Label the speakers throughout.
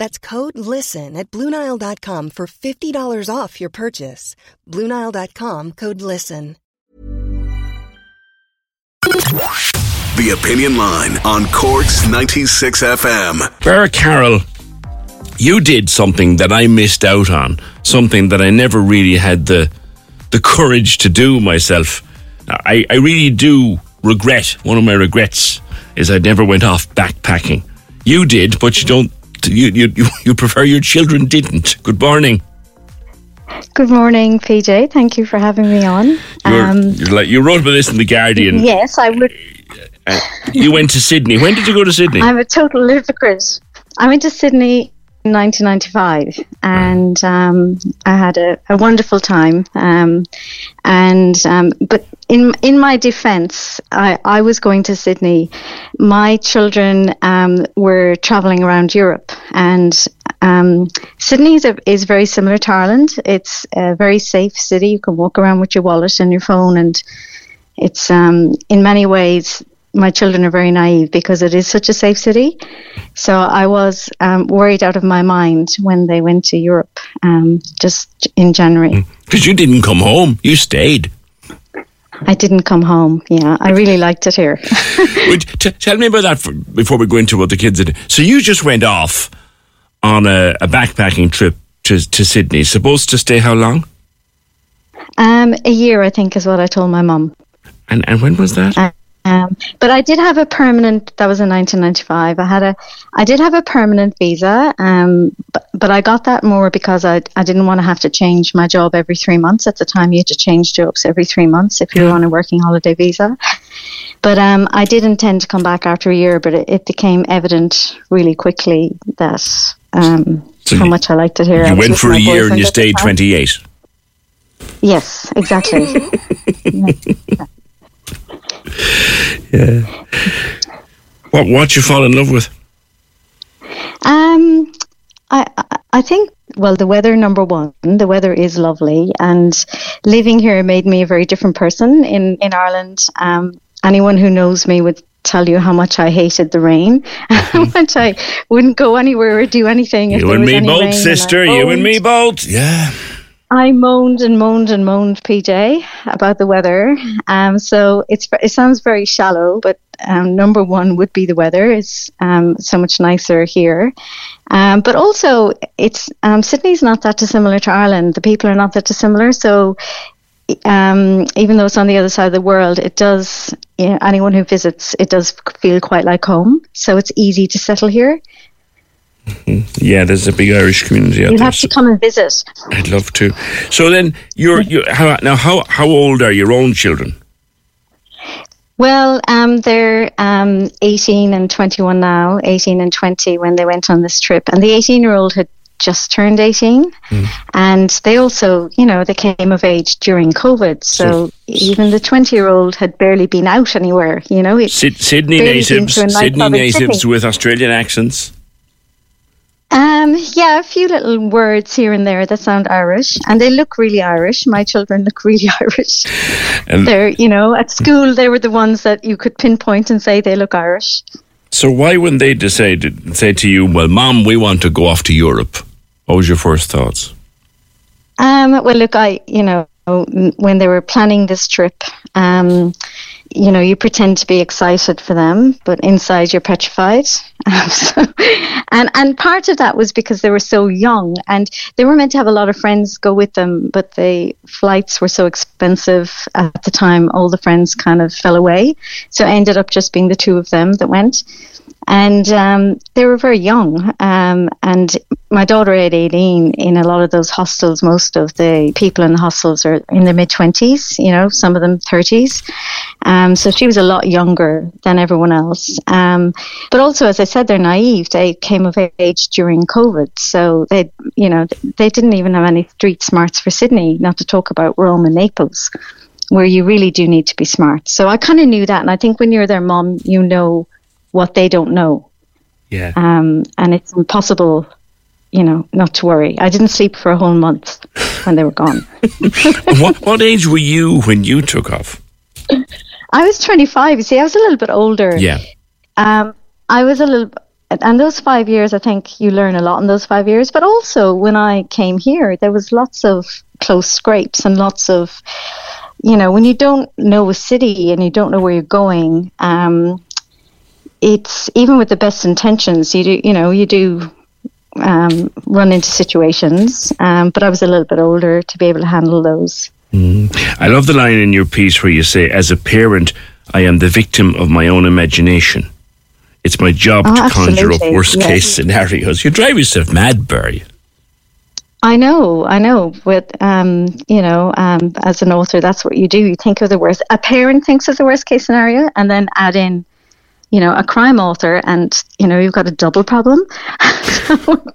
Speaker 1: That's code LISTEN at Bluenile.com for $50 off your purchase. Bluenile.com code LISTEN.
Speaker 2: The Opinion Line on Cork's 96 FM.
Speaker 3: Vera Carroll, you did something that I missed out on, something that I never really had the the courage to do myself. I, I really do regret, one of my regrets is I never went off backpacking. You did, but you don't you, you, you prefer your children didn't. Good morning.
Speaker 4: Good morning, PJ. Thank you for having me on.
Speaker 3: Um, like, you wrote about this in The Guardian.
Speaker 4: Yes, I would.
Speaker 3: Uh, you went to Sydney. When did you go to Sydney?
Speaker 4: I'm a total hypocrite. I went to Sydney 1995 and um, I had a, a wonderful time. Um, and um, But in, in my defense, I, I was going to Sydney. My children um, were traveling around Europe and um, Sydney is, a, is very similar to Ireland. It's a very safe city. You can walk around with your wallet and your phone, and it's um, in many ways my children are very naive because it is such a safe city. So I was um, worried out of my mind when they went to Europe um, just in January.
Speaker 3: Because you didn't come home, you stayed.
Speaker 4: I didn't come home. Yeah, I really liked it here.
Speaker 3: Would, t- tell me about that for, before we go into what the kids did. So you just went off on a, a backpacking trip to, to Sydney. Supposed to stay how long?
Speaker 4: Um, a year, I think, is what I told my mum.
Speaker 3: And and when was that? Uh,
Speaker 4: um, but I did have a permanent. That was in 1995. I had a, I did have a permanent visa. Um, but, but I got that more because I, I didn't want to have to change my job every three months. At the time, you had to change jobs every three months if you were on a working holiday visa. But um, I did intend to come back after a year, but it, it became evident really quickly that um, so how you, much I liked it here.
Speaker 3: You went for a year and you stayed 28.
Speaker 4: Yes, exactly. yeah
Speaker 3: yeah. What what you fall in love with?
Speaker 4: Um, I I think well the weather number one. The weather is lovely, and living here made me a very different person. In in Ireland, um, anyone who knows me would tell you how much I hated the rain, how much I wouldn't go anywhere or do anything.
Speaker 3: You and me both, sister. You and me both. Yeah.
Speaker 4: I moaned and moaned and moaned, PJ, about the weather. Um, so it's it sounds very shallow, but um, number one would be the weather. It's um, so much nicer here, um, but also it's um, Sydney's not that dissimilar to Ireland. The people are not that dissimilar. So um, even though it's on the other side of the world, it does. You know, anyone who visits, it does feel quite like home. So it's easy to settle here.
Speaker 3: Mm-hmm. Yeah, there's a big Irish community out
Speaker 4: You'll
Speaker 3: there.
Speaker 4: have to come and visit.
Speaker 3: I'd love to. So then, you're you how now how how old are your own children?
Speaker 4: Well, um, they're um, 18 and 21 now, 18 and 20 when they went on this trip. And the 18 year old had just turned 18. Mm. And they also, you know, they came of age during COVID. So, so even the 20 year old had barely been out anywhere, you know.
Speaker 3: Sydney natives, Sydney natives with Australian accents.
Speaker 4: Um, yeah, a few little words here and there that sound Irish, and they look really Irish. My children look really Irish. And They're, you know, at school they were the ones that you could pinpoint and say they look Irish.
Speaker 3: So why wouldn't they decide say to you, "Well, Mom, we want to go off to Europe"? What was your first thoughts?
Speaker 4: Um, well, look, I, you know, when they were planning this trip, um, you know, you pretend to be excited for them, but inside you're petrified. Um, so, and and part of that was because they were so young, and they were meant to have a lot of friends go with them, but the flights were so expensive at the time. All the friends kind of fell away, so it ended up just being the two of them that went and um, they were very young. Um, and my daughter at 18, in a lot of those hostels, most of the people in the hostels are in their mid 20s, you know, some of them 30s. Um, so she was a lot younger than everyone else. Um, but also, as I said, they're naive. They came of age during COVID. So they, you know, they didn't even have any street smarts for Sydney, not to talk about Rome and Naples. Where you really do need to be smart. So I kind of knew that. And I think when you're their mom, you know what they don't know.
Speaker 3: Yeah.
Speaker 4: Um, and it's impossible, you know, not to worry. I didn't sleep for a whole month when they were gone.
Speaker 3: what, what age were you when you took off?
Speaker 4: I was 25. You see, I was a little bit older.
Speaker 3: Yeah.
Speaker 4: Um, I was a little, and those five years, I think you learn a lot in those five years. But also, when I came here, there was lots of close scrapes and lots of, you know, when you don't know a city and you don't know where you're going, um, it's even with the best intentions, you do, you know, you do um, run into situations. Um, but I was a little bit older to be able to handle those.
Speaker 3: Mm. I love the line in your piece where you say, "As a parent, I am the victim of my own imagination. It's my job
Speaker 4: Oh,
Speaker 3: to conjure up worst
Speaker 4: yes.
Speaker 3: case scenarios." You drive yourself mad, Barry.
Speaker 4: I know, I know. But um, you know, um, as an author, that's what you do. You think of the worst. A parent thinks of the worst case scenario, and then add in, you know, a crime author, and you know, you've got a double problem.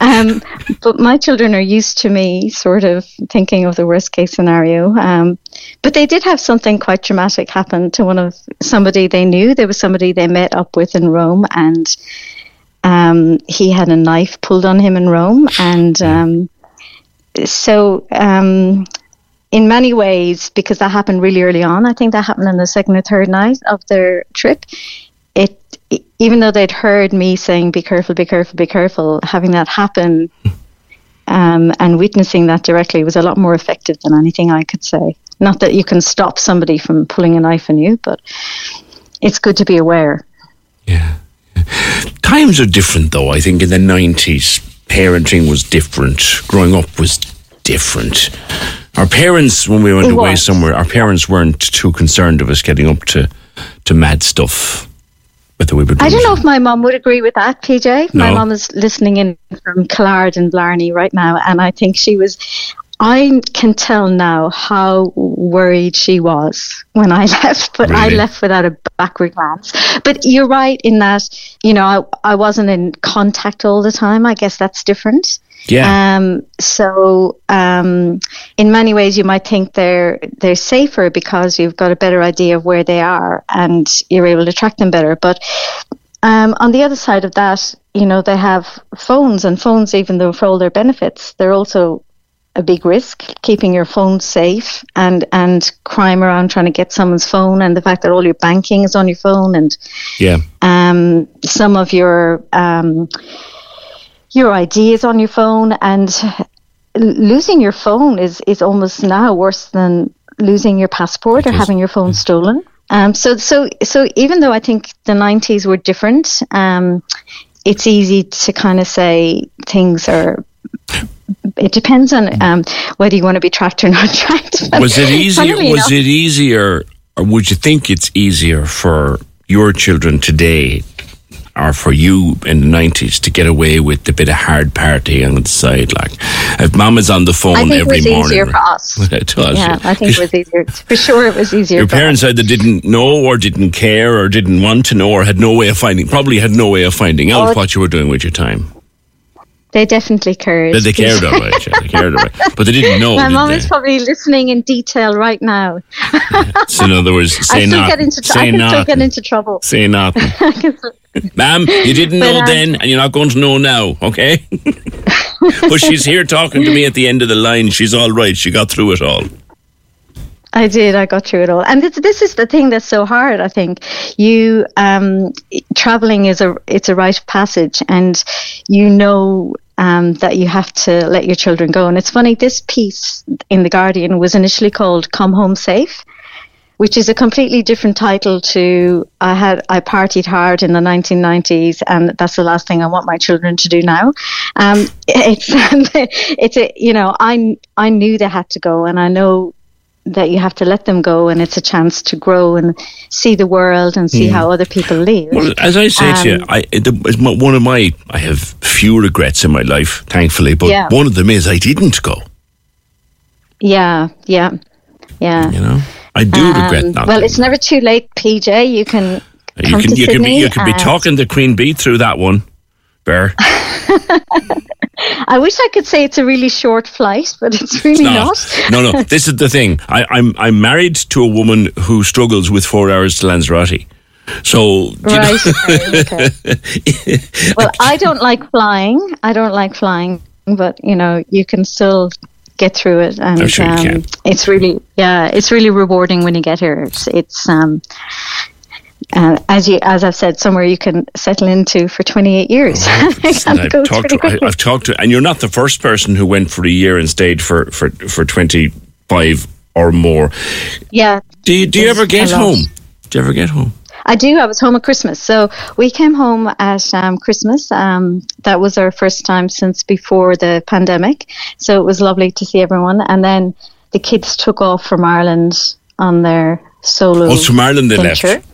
Speaker 4: um, but my children are used to me sort of thinking of the worst case scenario. Um, but they did have something quite dramatic happen to one of somebody they knew. There was somebody they met up with in Rome, and um, he had a knife pulled on him in Rome, and um, so um, in many ways, because that happened really early on, I think that happened on the second or third night of their trip. It, even though they'd heard me saying "be careful, be careful, be careful," having that happen um, and witnessing that directly was a lot more effective than anything I could say. Not that you can stop somebody from pulling a knife on you, but it's good to be aware.
Speaker 3: Yeah. Times are different, though. I think in the 90s, parenting was different. Growing up was different. Our parents, when we went
Speaker 4: It
Speaker 3: away
Speaker 4: was.
Speaker 3: somewhere, our parents weren't too concerned of us getting up to, to mad stuff. Whether we were
Speaker 4: I don't know if my mom would agree with that, PJ. My
Speaker 3: No.
Speaker 4: mom is listening in from Collard and Blarney right now, and I think she was. I can tell now how worried she was when I left, but I left without a backward glance. But you're right in that, you know, I, I wasn't in contact all the time. I guess that's different.
Speaker 3: Yeah.
Speaker 4: Um, so, um, in many ways, you might think they're they're safer because you've got a better idea of where they are and you're able to track them better. But um, on the other side of that, you know, they have phones, and phones, even though for all their benefits, they're also a big risk. Keeping your phone safe and and crime around trying to get someone's phone, and the fact that all your banking is on your phone, and
Speaker 3: yeah.
Speaker 4: um, some of your um, your ideas on your phone, and losing your phone is is almost now worse than losing your passport or
Speaker 3: is.
Speaker 4: having your phone stolen. Um, so so so even though I think the '90s were different, um, it's easy to kind of say things are. It depends on um, whether you want to be tracked or not tracked.
Speaker 3: Was it easier? Was
Speaker 4: enough-
Speaker 3: it easier, or would you think it's easier for your children today, or for you in the nineties, to get away with a bit of hard party on the side? Like, if Mama's on the phone
Speaker 4: I think it
Speaker 3: every
Speaker 4: was
Speaker 3: morning,
Speaker 4: easier for us.
Speaker 3: it does.
Speaker 4: Yeah, I think it was easier. For sure, it was easier.
Speaker 3: Your
Speaker 4: for us.
Speaker 3: parents either didn't know, or didn't care, or didn't want to know, or had no way of finding. Probably had no way of finding out
Speaker 4: Oh,
Speaker 3: what you were doing with your time.
Speaker 4: They definitely cared.
Speaker 3: They, they cared, all right. Yeah, they cared, all right. But they didn't know.
Speaker 4: My mom is probably listening in detail right now.
Speaker 3: So in other words,
Speaker 4: I
Speaker 3: say
Speaker 4: still
Speaker 3: not.
Speaker 4: get into tr- I
Speaker 3: Say
Speaker 4: can still get into trouble.
Speaker 3: Say nothing. Ma'am, you didn't
Speaker 4: But,
Speaker 3: know then, and you're not going to know now, okay? but she's here talking to me at the end of the line. She's all right. She got through it all.
Speaker 4: I did. I got through it all, and this, this is the thing that's so hard. I think you um, traveling is a it's a rite of passage, and you know um, that you have to let your children go. And it's funny, this piece in The Guardian was initially called Come Home Safe, which is a completely different title to I had I partied hard in the 1990s, and that's the last thing I want my children to do now. Um, it's it's a you know I I knew they had to go, and I know that you have to let them go and it's a chance to grow and see the world and see mm. how other people live.
Speaker 3: Well, as I say um, to you, um, I, the, one of my, I have few regrets in my life, thankfully, but yeah. one of them is I didn't go.
Speaker 4: Yeah, yeah, yeah.
Speaker 3: You know, I do um, regret not.
Speaker 4: Well, it's never too late, PJ. You can.
Speaker 3: You can, you can be you can be talking the Queen Bee through that one, Ber.
Speaker 4: I wish I could say it's a really short flight, but it's really it's
Speaker 3: not. not. no, no. This is the thing. I, I'm I'm married to a woman who struggles with four hours to Lanzarote. So
Speaker 4: right, okay, okay. well, I don't like flying. I don't like flying, but you know, you can still get through it, and
Speaker 3: sure um,
Speaker 4: it's really, yeah, it's really rewarding when you get here. It's, it's um, uh, as you as I've said, somewhere you can settle into for 28 years.
Speaker 3: I've, talked to, I, I've talked to, and you're not the first person who went for a year and stayed for for for 25 or more.
Speaker 4: Yeah.
Speaker 3: Do you, do you ever get home? Do you ever get home?
Speaker 4: I do. I was home at Christmas. So we came home at um, Christmas. Um, that was our first time since before the pandemic. So it was lovely to see everyone. And then the kids took off from Ireland on their solo.
Speaker 3: Oh, from Ireland they
Speaker 4: venture.
Speaker 3: left.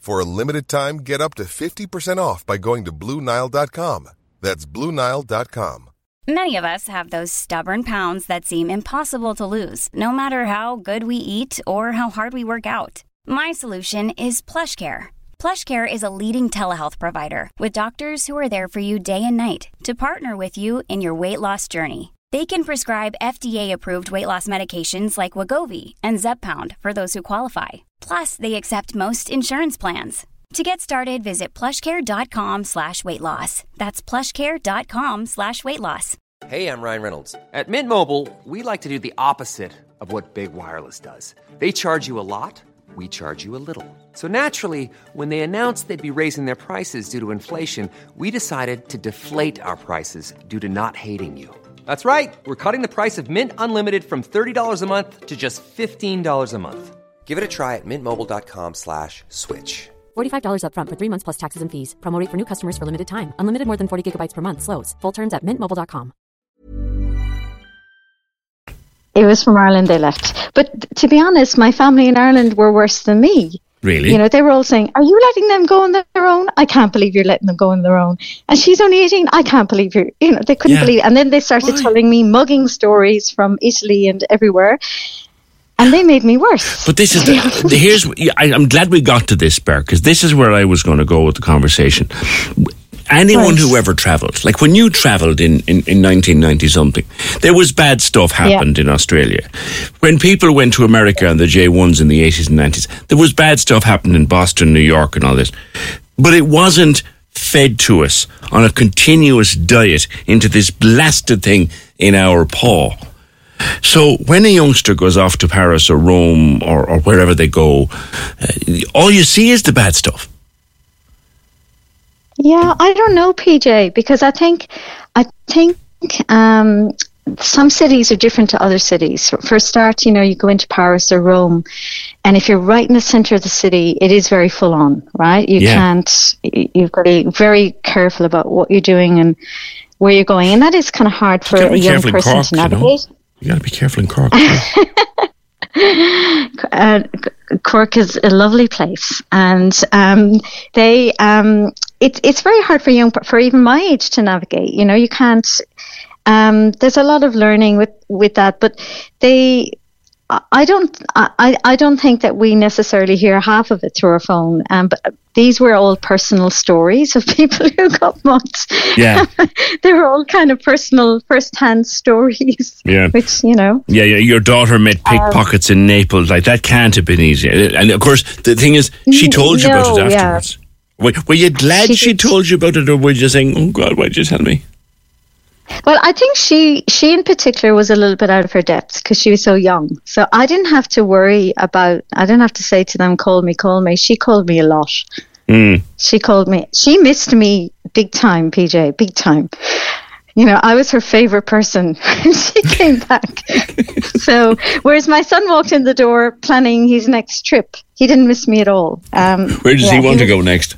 Speaker 5: For a limited time, get up to 50% off by going to Bluenile.com. That's Bluenile.com.
Speaker 6: Many of us have those stubborn pounds that seem impossible to lose, no matter how good we eat or how hard we work out. My solution is PlushCare. PlushCare is a leading telehealth provider with doctors who are there for you day and night to partner with you in your weight loss journey. They can prescribe FDA-approved weight loss medications like Wegovy and Zepbound for those who qualify Plus, they accept most insurance plans. To get started, visit plushcare.com slash weight loss. That's plushcare.com slash weight loss.
Speaker 7: Hey, I'm Ryan Reynolds. At Mint Mobile, we like to do the opposite of what Big Wireless does. They charge you a lot, we charge you a little. So naturally, when they announced they'd be raising their prices due to inflation, we decided to deflate our prices due to not hating you. That's right. We're cutting the price of Mint Unlimited from $30 a month to just $15 a month. Give it a try at mintmobile.com slash switch.
Speaker 8: $45 upfront for three months plus taxes and fees. Promo for new customers for limited time. Unlimited more than 40 gigabytes per month. Slows. Full terms at mintmobile.com.
Speaker 4: It was from Ireland they left. But to be honest, my family in Ireland were worse than me.
Speaker 3: Really?
Speaker 4: You know, they were all saying, Are you letting them go on their own? I can't believe you're letting them go on their own. And she's only 18. I can't believe you're, you know, they couldn't yeah. believe it. And then they started Why? telling me mugging stories from Italy and everywhere and they made me worse.
Speaker 3: But this is the, here's I, am glad we got to this, Ber, because this is where I was going to go with the conversation. Anyone right. who ever travelled, like when you travelled in, in, in 1990 something, there was bad stuff happened yeah. in Australia. When people went to America on the J1s in the 80s and 90s, there was bad stuff happened in Boston, New York, and all this. But it wasn't fed to us on a continuous diet into this blasted thing in our paw. So when a youngster goes off to Paris or Rome or, or wherever they go, uh, all you see is the bad stuff.
Speaker 4: Yeah, I don't know, PJ, because I think I think um, some cities are different to other cities. For a start, you know, you go into Paris or Rome, and if you're right in the center of the city, it is very full on, right? You yeah. can't. You've got to be very careful about what you're doing and where you're going, and that is kind of hard for a young person Cork, to navigate.
Speaker 3: You know? You got to be careful in Cork.
Speaker 4: uh, Cork is a lovely place, and um, they um, it's it's very hard for young for even my age to navigate. You know, you can't. Um, there's a lot of learning with with that, but they I don't I, I don't think that we necessarily hear half of it through our phone. Um, but these were all personal stories of people who got mugged.
Speaker 3: Yeah.
Speaker 4: they were all kind of personal, first-hand stories.
Speaker 3: Yeah.
Speaker 4: Which you know.
Speaker 3: Yeah, yeah. Your daughter met pickpockets in Naples. Like that can't have been easy. And of course, the thing is, she told you about
Speaker 4: No,
Speaker 3: it
Speaker 4: yeah.
Speaker 3: afterwards. Were, were you glad she,
Speaker 4: She
Speaker 3: told you about it, or were you saying, "Oh God, why'd you tell me"?
Speaker 4: Well, I think she she in particular was a little bit out of her depth because she was so young. So I didn't have to worry about. I didn't have to say to them, "Call me, call me." She called me a lot.
Speaker 3: Mm.
Speaker 4: She called me. She missed me big time, PJ, big time. You know, I was her favorite person when she came back. so, whereas my son walked in the door planning his next trip, he didn't miss me at all. Um,
Speaker 3: Where does
Speaker 4: yeah,
Speaker 3: he want to
Speaker 4: was-
Speaker 3: go next?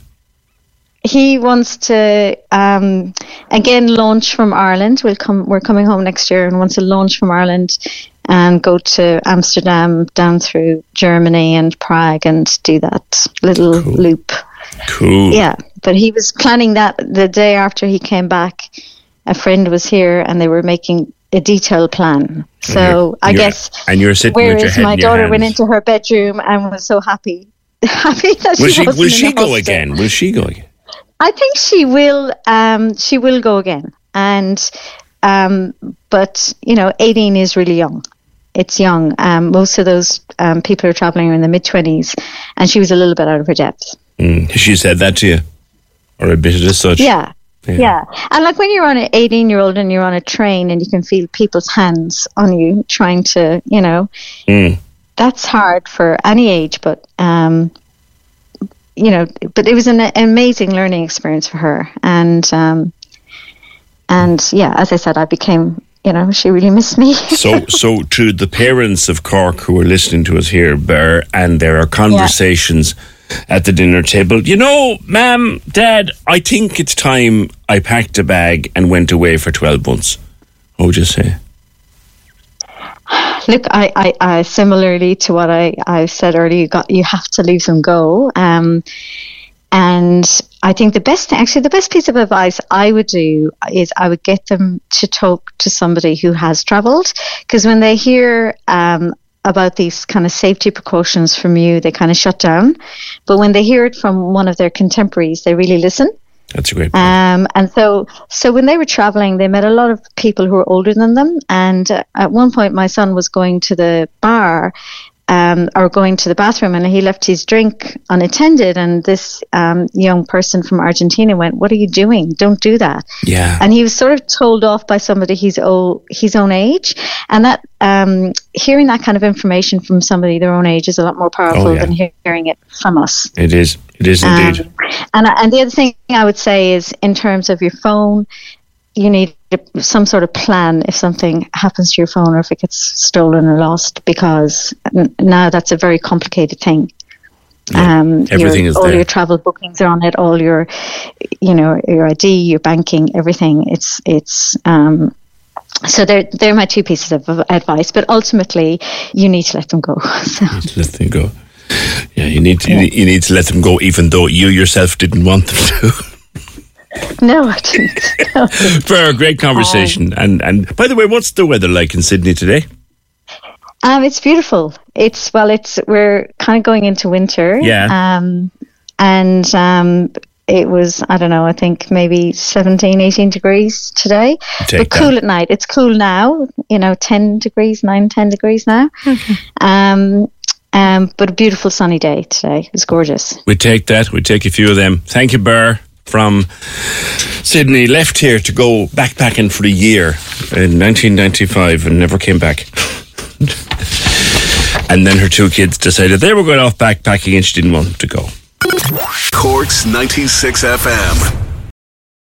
Speaker 4: He wants to um, again launch from Ireland. We'll come. We're coming home next year, and wants to launch from Ireland and go to Amsterdam, down through Germany and Prague, and do that little loop.
Speaker 3: Cool.
Speaker 4: Yeah, but he was planning that the day after he came back. A friend was here, and they were making a detailed plan. So I guess.
Speaker 3: and you're sitting
Speaker 4: Whereas my daughter went into her bedroom and was so happy, happy that
Speaker 3: Will
Speaker 4: she
Speaker 3: she? Will she go again? Will she go again?
Speaker 4: I think she will. Um, she will go again, and um, but you know, eighteen is really young. It's young. Um, most of those um, people are traveling are in the mid twenties, and she was a little bit out of her depth.
Speaker 3: Mm. She said that to you, or a admitted as such?
Speaker 4: Yeah.
Speaker 3: Yeah.
Speaker 4: Yeah. And like when you're on an 18 year old and you're on a train and you can feel people's hands on you trying to, you know,
Speaker 3: Mm.
Speaker 4: that's hard for any age, but, um, you know, but it was an amazing learning experience for her. And, um, and yeah, as I said, I became, you know, she really missed me.
Speaker 3: So, so to the parents of Cork who are listening to us here, Ber, and there are conversations at the dinner table. You know, ma'am, dad, I think it's time I packed a bag and went away for 12 months. What would you say?
Speaker 4: Look, I, I, I similarly to what I, I said earlier, you got you have to leave them go. Um, and I think the best thing, actually, the best piece of advice I would do is I would get them to talk to somebody who has travelled, because when they hear um, about these kind of safety precautions from you, they kind of shut down. But when they hear it from one of their contemporaries, they really listen.
Speaker 3: That's a great point.
Speaker 4: Um, and so, so when they were traveling, they met a lot of people who were older than them. And uh, at one point, my son was going to the bar um, or going to the bathroom, and he left his drink unattended. And this um, young person from Argentina went, "What are you doing? Don't do that."
Speaker 3: yeah.
Speaker 4: And he was sort of told off by somebody his own his own age, and that um, hearing that kind of information from somebody their own age is a lot more powerful
Speaker 3: Oh, yeah.
Speaker 4: than hearing it from us.
Speaker 3: it is. It is indeed.
Speaker 4: Um, and and the other thing I would say is, in terms of your phone, you need some sort of plan if something happens to your phone or if it gets stolen or lost, because now that's a very complicated thing. Um,
Speaker 3: everything
Speaker 4: your,
Speaker 3: is
Speaker 4: all
Speaker 3: there.
Speaker 4: your travel bookings are on it. All your, you know, your ID, your banking, everything. It's it's. Um, so they're they're my two pieces of advice, but ultimately you need to let them go. So.
Speaker 3: to let them go. Yeah, you need to, you need- you need to let them go, even though you yourself didn't want them to.
Speaker 4: No, I didn't. No.
Speaker 3: For a great conversation, and and by the way, what's the weather like in Sydney today?
Speaker 4: Um, it's beautiful. It's well, it's we're kind of going into winter.
Speaker 3: Yeah.
Speaker 4: Um, and um, it was I don't know. I think maybe 17, 18 degrees today,
Speaker 3: Take
Speaker 4: but cool
Speaker 3: that.
Speaker 4: at night. It's cool now. You know, ten degrees, nine, ten degrees now. Um, um, but a beautiful sunny day today. It's gorgeous.
Speaker 3: We take that. We take a few of them. Thank you, Ber, from Sydney. Left here to go backpacking for a year in 1995 and never came back. and then her two kids decided they were going off backpacking and she didn't want them to go.
Speaker 2: Corks 96 FM.